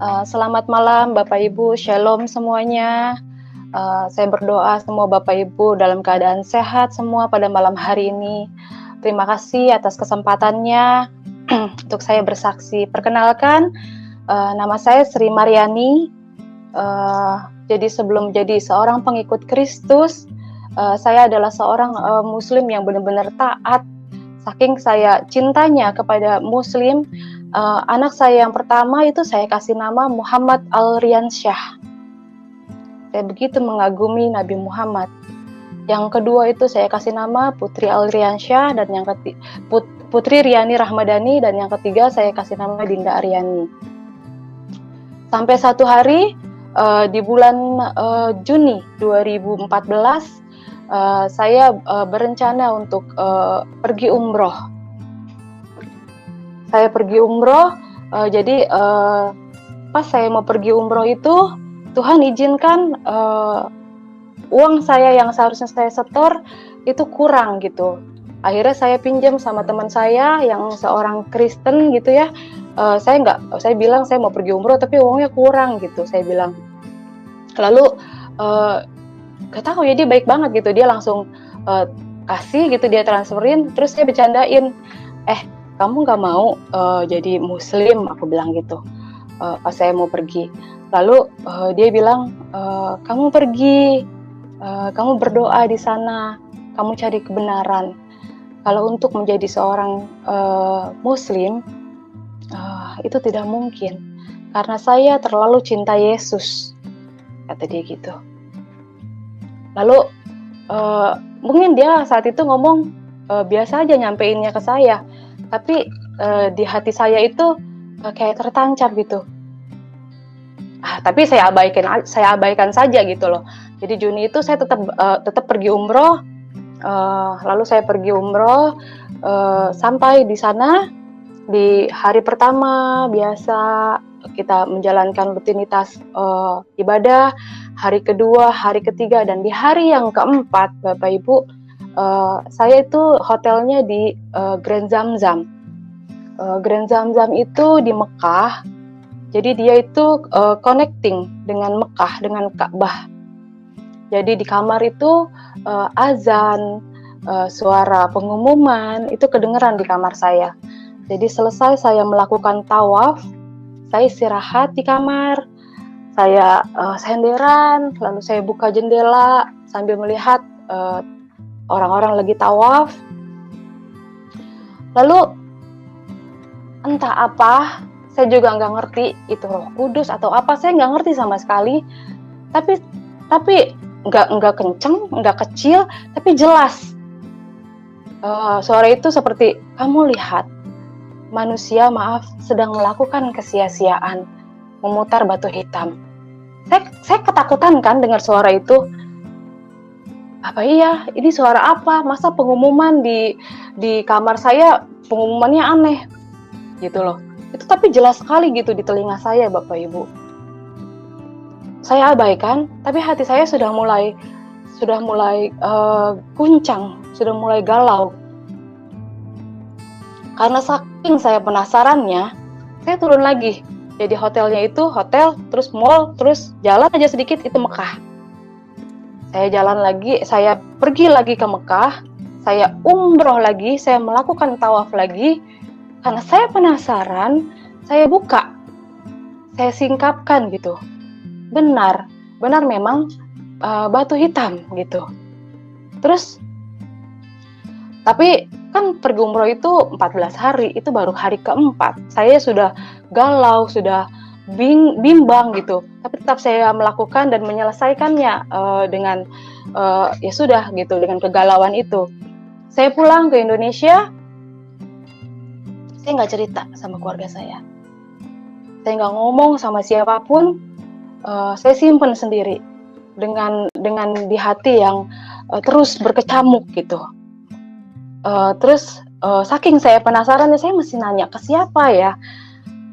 Uh, selamat malam Bapak Ibu, Shalom semuanya. Uh, saya berdoa semua Bapak Ibu dalam keadaan sehat semua pada malam hari ini. Terima kasih atas kesempatannya untuk saya bersaksi. Perkenalkan, uh, nama saya Sri Mariani. Uh, jadi sebelum jadi seorang pengikut Kristus, uh, saya adalah seorang uh, Muslim yang benar-benar taat saking saya cintanya kepada Muslim, uh, anak saya yang pertama itu saya kasih nama Muhammad Al Syah. Saya begitu mengagumi Nabi Muhammad. Yang kedua itu saya kasih nama Putri Al Syah dan yang ketiga Put, Putri Riani Rahmadani dan yang ketiga saya kasih nama Dinda Aryani. Sampai satu hari uh, di bulan uh, Juni 2014 uh, saya uh, berencana untuk uh, pergi umroh. Saya pergi umroh, uh, jadi uh, pas saya mau pergi umroh itu Tuhan izinkan uh, uang saya yang seharusnya saya setor itu kurang gitu. Akhirnya saya pinjam sama teman saya yang seorang Kristen gitu ya. Uh, saya nggak, saya bilang saya mau pergi umroh tapi uangnya kurang gitu. Saya bilang. Lalu uh, gak tahu ya dia baik banget gitu dia langsung uh, kasih gitu dia transferin terus saya bercandain eh kamu nggak mau uh, jadi muslim aku bilang gitu uh, pas saya mau pergi. Lalu uh, dia bilang uh, kamu pergi uh, kamu berdoa di sana kamu cari kebenaran. Kalau untuk menjadi seorang uh, muslim uh, itu tidak mungkin karena saya terlalu cinta Yesus kata dia gitu. Lalu uh, mungkin dia saat itu ngomong uh, biasa aja nyampeinnya ke saya tapi uh, di hati saya itu uh, kayak tertancap gitu. Ah tapi saya abaikan saya abaikan saja gitu loh. Jadi Juni itu saya tetap uh, tetap pergi umroh uh, lalu saya pergi umroh uh, sampai di sana. Di hari pertama biasa kita menjalankan rutinitas uh, ibadah. Hari kedua, hari ketiga, dan di hari yang keempat, Bapak Ibu, uh, saya itu hotelnya di uh, Grand Zamzam. Uh, Grand Zamzam itu di Mekah, jadi dia itu uh, connecting dengan Mekah, dengan Ka'bah. Jadi di kamar itu uh, azan, uh, suara pengumuman itu kedengeran di kamar saya. Jadi selesai saya melakukan tawaf, saya istirahat di kamar saya uh, senderan, lalu saya buka jendela sambil melihat eh, orang-orang lagi tawaf. Lalu entah apa, saya juga nggak ngerti itu Roh Kudus atau apa, saya nggak ngerti sama sekali. Tapi tapi nggak nggak kenceng, nggak kecil, tapi jelas. Uh, suara itu seperti kamu lihat manusia maaf sedang melakukan kesia-siaan memutar batu hitam. Saya, saya ketakutan kan dengar suara itu. Apa iya? Ini suara apa? Masa pengumuman di di kamar saya pengumumannya aneh, gitu loh. Itu tapi jelas sekali gitu di telinga saya, Bapak Ibu. Saya abaikan, tapi hati saya sudah mulai sudah mulai uh, guncang, sudah mulai galau. Karena saking saya penasarannya, saya turun lagi jadi hotelnya itu hotel terus mall terus jalan aja sedikit itu Mekah saya jalan lagi saya pergi lagi ke Mekah saya umroh lagi saya melakukan tawaf lagi. Karena saya penasaran saya buka saya singkapkan gitu. Benar benar memang uh, batu hitam gitu. Terus tapi kan pergi umroh itu 14 hari itu baru hari keempat. Saya sudah galau sudah bing, bimbang gitu. Tapi tetap saya melakukan dan menyelesaikannya uh, dengan uh, ya sudah gitu dengan kegalauan itu. Saya pulang ke Indonesia saya nggak cerita sama keluarga saya. Saya nggak ngomong sama siapa pun uh, saya simpen sendiri dengan dengan di hati yang uh, terus berkecamuk gitu. Uh, terus uh, saking saya penasaran saya mesti nanya ke siapa ya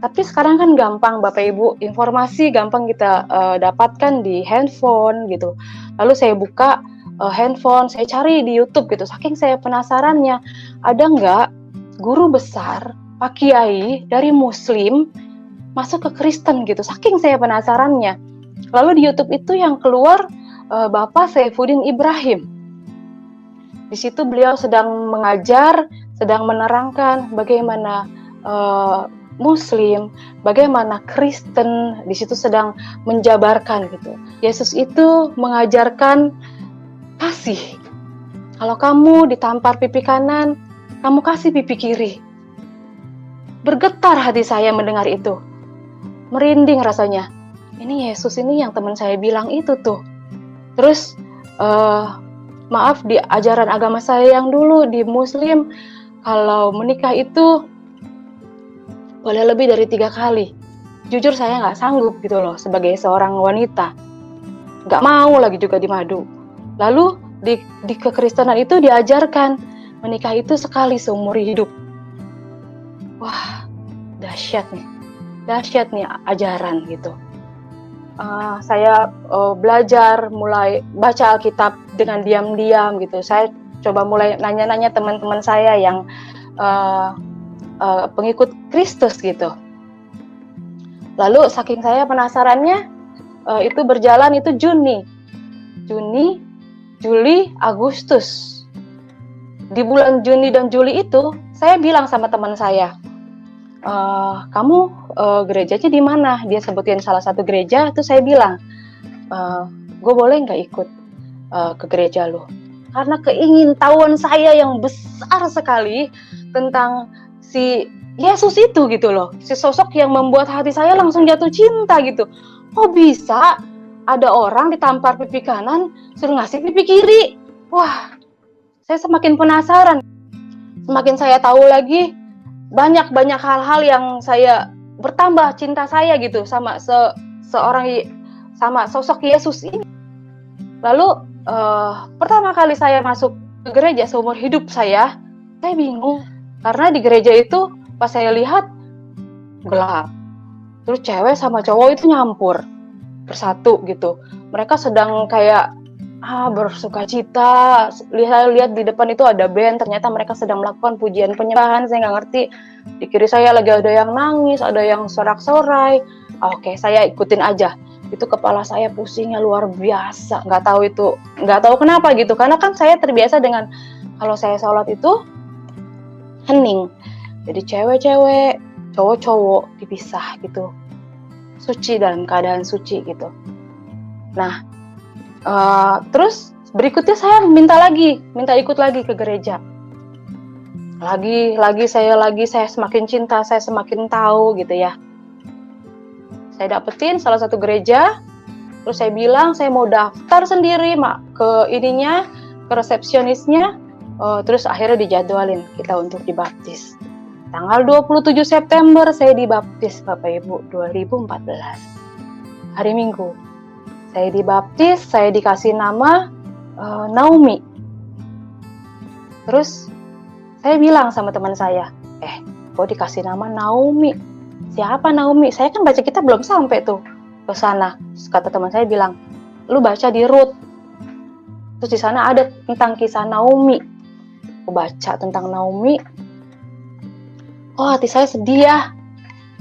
tapi sekarang kan gampang Bapak Ibu informasi gampang kita uh, dapatkan di handphone gitu lalu saya buka uh, handphone saya cari di YouTube gitu saking saya penasarannya ada nggak guru besar Pak Kiai dari Muslim masuk ke Kristen gitu. Saking saya penasarannya. Lalu di YouTube itu yang keluar uh, Bapak Saifuddin Ibrahim. Di situ beliau sedang mengajar, sedang menerangkan bagaimana Muslim, bagaimana Kristen di situ sedang menjabarkan gitu. Yesus itu mengajarkan kasih. Kalau kamu ditampar pipi kanan, kamu kasih pipi kiri. Bergetar hati saya mendengar itu. Merinding rasanya. Ini Yesus ini yang teman saya bilang itu tuh. Terus uh, maaf di ajaran agama saya yang dulu di Muslim kalau menikah itu boleh lebih dari tiga kali. Jujur saya nggak sanggup gitu loh sebagai seorang wanita. Nggak mau lagi juga di madu. Lalu di, di kekristenan itu diajarkan menikah itu sekali seumur hidup. Wah, dahsyat nih. Dahsyat nih ajaran gitu. Uh, saya uh, belajar mulai baca Alkitab dengan diam-diam gitu. Saya coba mulai nanya-nanya teman-teman saya yang uh, uh, pengikut Kristus gitu. Lalu saking saya penasarannya uh, itu berjalan itu Juni, Juni, Juli, Agustus. Di bulan Juni dan Juli itu saya bilang sama teman saya, e, kamu uh, gerejanya di mana? Dia sebutin salah satu gereja, itu saya bilang, e, gue boleh nggak ikut uh, ke gereja lo? Karena keingintahuan saya yang besar sekali tentang si Yesus itu gitu loh. Si sosok yang membuat hati saya langsung jatuh cinta gitu. Kok bisa ada orang ditampar pipi kanan suruh ngasih pipi kiri? Wah, saya semakin penasaran. Semakin saya tahu lagi banyak-banyak hal-hal yang saya bertambah cinta saya gitu sama se seorang sama sosok Yesus ini. Lalu uh, pertama kali saya masuk ke gereja seumur hidup saya, saya bingung karena di gereja itu pas saya lihat gelap. Terus cewek sama cowok itu nyampur bersatu gitu. Mereka sedang kayak ah bersuka cita. Lihat lihat di depan itu ada band. Ternyata mereka sedang melakukan pujian penyembahan. Saya nggak ngerti. Di kiri saya lagi ada yang nangis, ada yang sorak-sorai. Oke, saya ikutin aja. Itu kepala saya pusingnya luar biasa. Nggak tahu itu, nggak tahu kenapa gitu. Karena kan saya terbiasa dengan kalau saya sholat itu hening. Jadi cewek-cewek cowok-cowok dipisah gitu. Suci dalam keadaan suci gitu. Nah uh, terus berikutnya saya minta lagi minta ikut lagi ke gereja. Lagi lagi saya lagi saya semakin cinta saya semakin tahu gitu ya. Saya dapetin salah satu gereja terus saya bilang saya mau daftar sendiri mak ke ininya ke resepsionisnya uh, terus akhirnya dijadwalin kita untuk dibaptis. Tanggal 27 September saya dibaptis Bapak Ibu 2014. Hari Minggu. Saya dibaptis, saya dikasih nama uh, Naomi. Terus saya bilang sama teman saya, "Eh, kok dikasih nama Naomi? Siapa Naomi? Saya kan baca kita belum sampai tuh ke sana." Kata teman saya bilang, "Lu baca di Ruth." Terus di sana ada tentang kisah Naomi aku baca tentang Naomi, oh hati saya sedih ya.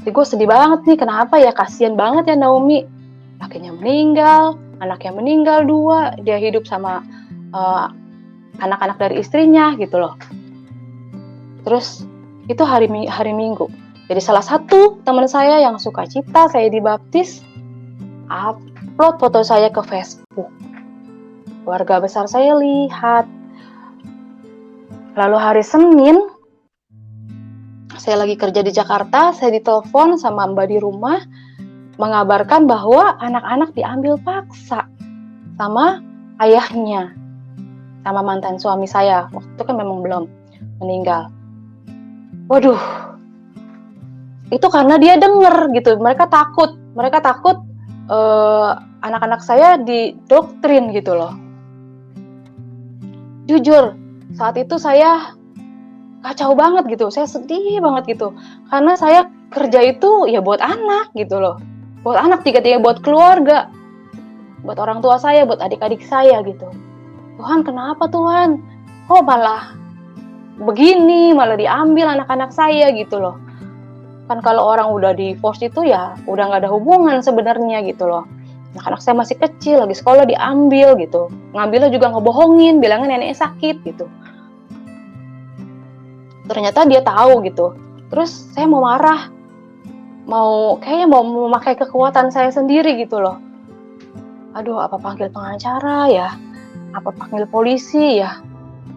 Jadi gue sedih banget nih, kenapa ya? Kasian banget ya Naomi. Lakinya meninggal, anaknya meninggal dua, dia hidup sama eh, anak-anak dari istrinya gitu loh. Terus itu hari hari Minggu. Jadi salah satu teman saya yang suka cita, saya dibaptis, upload foto saya ke Facebook. Warga besar saya lihat, Lalu hari Senin, saya lagi kerja di Jakarta, saya ditelepon sama mbak di rumah mengabarkan bahwa anak-anak diambil paksa sama ayahnya, sama mantan suami saya. Waktu itu kan memang belum meninggal. Waduh, itu karena dia denger gitu. Mereka takut, mereka takut uh, anak-anak saya didoktrin gitu loh. Jujur, saat itu saya kacau banget gitu saya sedih banget gitu. Karena saya kerja itu ya buat anak gitu loh. Buat anak tiga-tiga buat keluarga. Buat orang tua saya buat adik-adik saya gitu. Tuhan kenapa Tuhan? Kok malah begini malah diambil anak-anak saya gitu loh. Kan kalau orang udah divorce itu ya udah nggak ada hubungan sebenarnya gitu loh anak-anak saya masih kecil lagi sekolah diambil gitu. Ngambilnya juga ngebohongin bilangnya neneknya sakit gitu. Ternyata dia tahu gitu. Terus saya mau marah. Mau kayaknya mau memakai kekuatan saya sendiri gitu loh. Aduh apa panggil pengacara ya? Apa panggil polisi ya?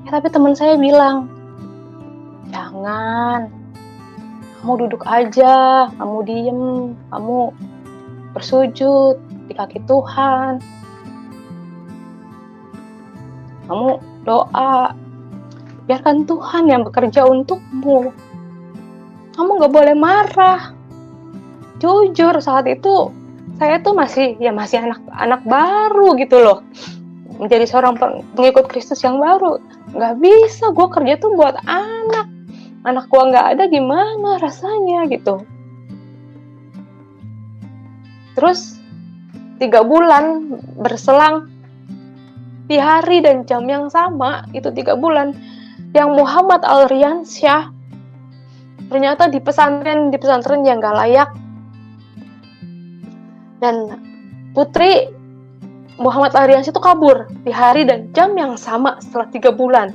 Ya tapi teman saya bilang jangan. Kamu duduk aja. Kamu diem. Kamu bersujud di kaki Tuhan. Kamu doa. Biarkan Tuhan yang bekerja untukmu. Kamu gak boleh marah. Jujur saat itu saya tuh masih ya masih anak anak baru gitu loh. Menjadi seorang pengikut Kristus yang baru. Nggak bisa gue kerja tuh buat anak. Anak gue nggak ada gimana rasanya gitu. Terus tiga bulan berselang di hari dan jam yang sama itu tiga bulan yang Muhammad Al Riansyah ternyata di pesantren di pesantren yang gak layak dan putri Muhammad Ariansyah itu kabur di hari dan jam yang sama setelah tiga bulan.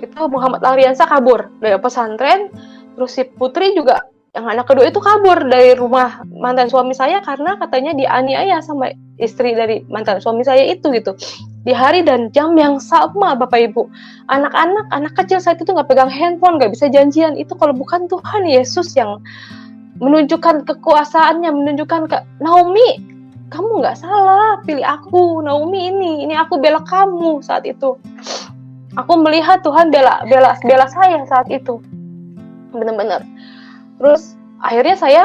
Itu Muhammad Ariansyah kabur dari pesantren, terus si putri juga yang anak kedua itu kabur dari rumah mantan suami saya karena katanya dianiaya sama istri dari mantan suami saya itu gitu. Di hari dan jam yang sama Bapak Ibu. Anak-anak, anak kecil saya itu nggak pegang handphone, nggak bisa janjian. Itu kalau bukan Tuhan Yesus yang menunjukkan kekuasaannya, menunjukkan ke Naomi, kamu nggak salah, pilih aku, Naomi ini, ini aku bela kamu saat itu. Aku melihat Tuhan bela bela bela saya saat itu, benar-benar. Terus akhirnya saya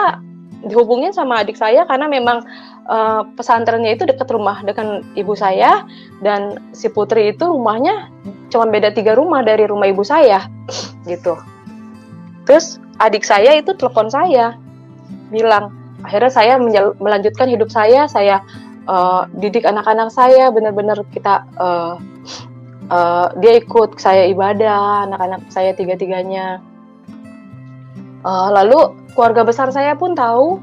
dihubungin sama adik saya karena memang uh, pesantrennya itu dekat rumah dengan ibu saya dan si putri itu rumahnya cuma beda tiga rumah dari rumah ibu saya, gitu. Terus adik saya itu telepon saya, bilang akhirnya saya melanjutkan hidup saya saya uh, didik anak-anak saya benar-benar kita uh, uh, dia ikut saya ibadah anak-anak saya tiga-tiganya uh, lalu keluarga besar saya pun tahu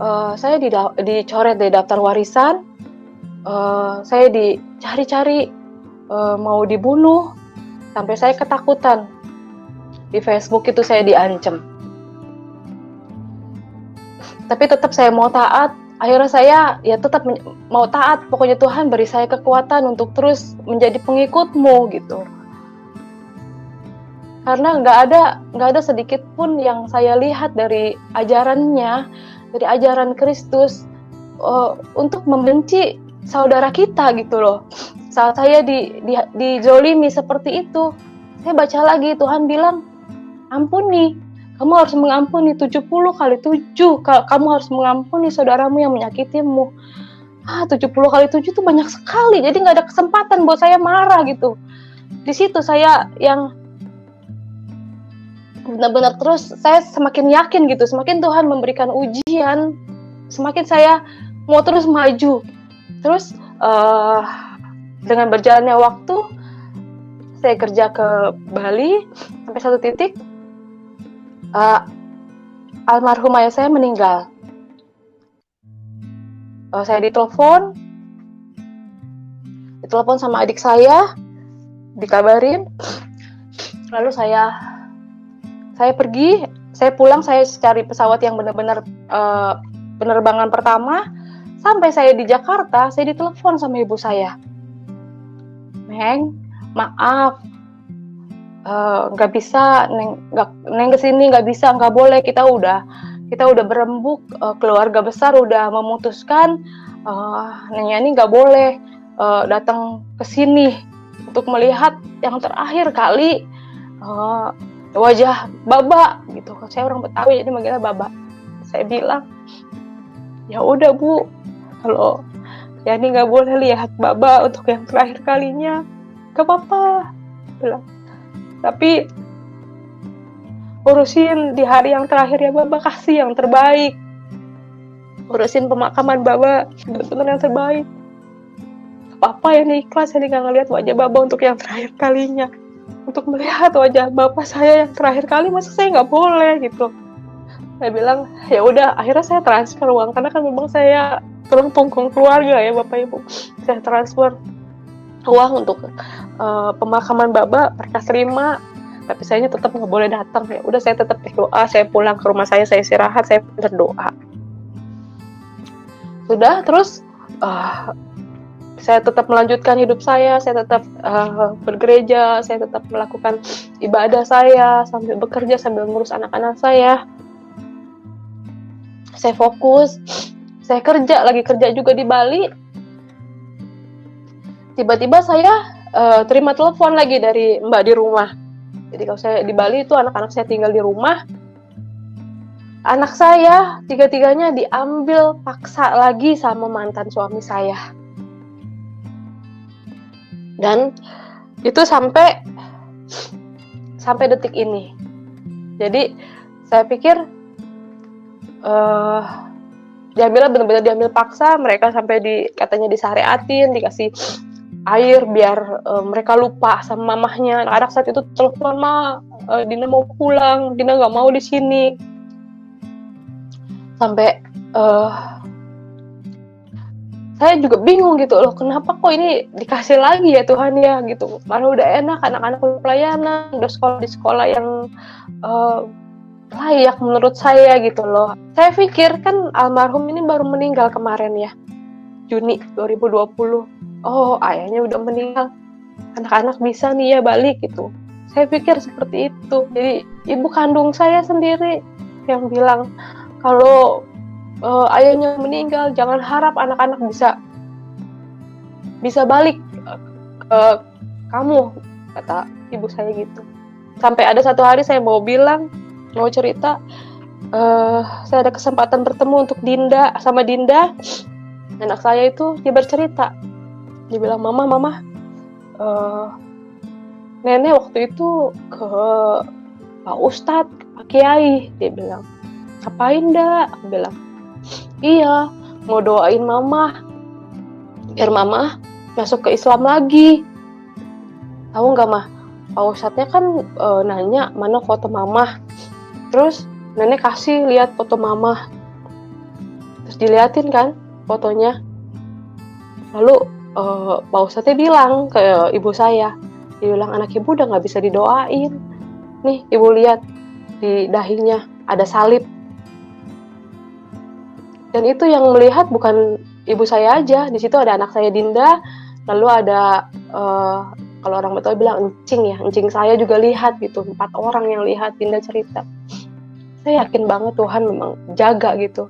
uh, saya dicoret dari daftar warisan. Uh, saya dicari-cari uh, mau dibunuh. Sampai saya ketakutan. Di Facebook itu saya diancam. Tapi tetap saya mau taat. Akhirnya saya ya tetap mau taat. Pokoknya Tuhan beri saya kekuatan untuk terus menjadi pengikutmu gitu karena nggak ada nggak ada sedikit pun yang saya lihat dari ajarannya dari ajaran Kristus uh, untuk membenci saudara kita gitu loh saat saya di, di dijolimi seperti itu saya baca lagi Tuhan bilang ampuni kamu harus mengampuni 70 kali 7. Kamu harus mengampuni saudaramu yang menyakitimu. Ah, 70 kali 7 itu banyak sekali. Jadi nggak ada kesempatan buat saya marah gitu. Di situ saya yang benar-benar terus saya semakin yakin gitu, semakin Tuhan memberikan ujian, semakin saya mau terus maju. Terus uh, dengan berjalannya waktu, saya kerja ke Bali sampai satu titik, uh, almarhum ayah saya meninggal. Uh, saya ditelepon, ditelepon sama adik saya, dikabarin, lalu saya saya pergi, saya pulang, saya cari pesawat yang benar-benar uh, penerbangan pertama, sampai saya di Jakarta, saya ditelepon sama ibu saya, Meng, maaf, Eh, nggak uh, bisa neng nggak neng ke sini nggak bisa nggak boleh. Kita udah kita udah berembuk uh, keluarga besar udah memutuskan uh, nengnya ini nggak boleh uh, datang ke sini untuk melihat yang terakhir kali. Uh, wajah baba gitu. Saya orang betawi jadi manggilnya baba. Saya bilang ya udah bu. Kalau ya ini nggak boleh lihat baba untuk yang terakhir kalinya gak apa-apa. Bilang tapi urusin di hari yang terakhir ya Baba. Kasih yang terbaik. Urusin pemakaman Baba. Benar-benar yang terbaik. Papa yang ikhlas. Yang nggak ngeliat wajah Baba untuk yang terakhir kalinya untuk melihat wajah Bapak saya yang terakhir kali masa saya nggak boleh gitu. Saya bilang ya udah akhirnya saya transfer uang karena kan memang saya tulang punggung keluarga ya bapak ibu. Saya transfer uang untuk uh, pemakaman baba mereka terima tapi saya tetap nggak boleh datang. Ya udah saya tetap berdoa saya pulang ke rumah saya saya istirahat saya berdoa. Sudah terus uh, saya tetap melanjutkan hidup saya, saya tetap uh, bergereja, saya tetap melakukan ibadah saya sambil bekerja sambil ngurus anak-anak saya. Saya fokus, saya kerja lagi kerja juga di Bali. Tiba-tiba saya uh, terima telepon lagi dari Mbak di rumah. Jadi kalau saya di Bali itu anak-anak saya tinggal di rumah. Anak saya tiga-tiganya diambil paksa lagi sama mantan suami saya dan itu sampai sampai detik ini. Jadi saya pikir uh, diambil benar-benar diambil paksa mereka sampai di katanya disareatin dikasih air biar uh, mereka lupa sama mamahnya. Anak saat itu telepon ma uh, Dina mau pulang Dina nggak mau di sini. Sampai uh, saya juga bingung gitu loh kenapa kok ini dikasih lagi ya Tuhan ya gitu. Malah udah enak anak-anak pelayanan udah sekolah di sekolah yang uh, layak menurut saya gitu loh. Saya pikir kan almarhum ini baru meninggal kemarin ya Juni 2020 oh ayahnya udah meninggal. Anak-anak bisa nih ya balik gitu. Saya pikir seperti itu. Jadi ibu kandung saya sendiri yang bilang kalau uh, ayahnya meninggal jangan harap anak-anak bisa bisa balik ke kamu kata ibu saya gitu. Sampai ada satu hari saya mau bilang mau cerita uh, saya ada kesempatan bertemu untuk Dinda sama Dinda. Anak saya itu dia bercerita. Dia bilang mama mama uh, nenek waktu itu ke Pak Ustadz Pak Kiai. Dia bilang ngapain dah bilang Iya, mau doain mama. Biar mama masuk ke Islam lagi. Tahu nggak mah? Pak Ustadznya kan e, nanya mana foto mama. Terus nenek kasih lihat foto mama. Terus diliatin kan fotonya. Lalu e, Pak Ustadznya bilang ke ibu saya, dia bilang anak ibu udah nggak bisa didoain. Nih ibu lihat di dahinya ada salib dan itu yang melihat bukan ibu saya aja. Di situ ada anak saya Dinda. Lalu ada uh, kalau orang Betawi bilang encing ya. Encing saya juga lihat gitu. Empat orang yang lihat Dinda cerita. Saya yakin banget Tuhan memang jaga gitu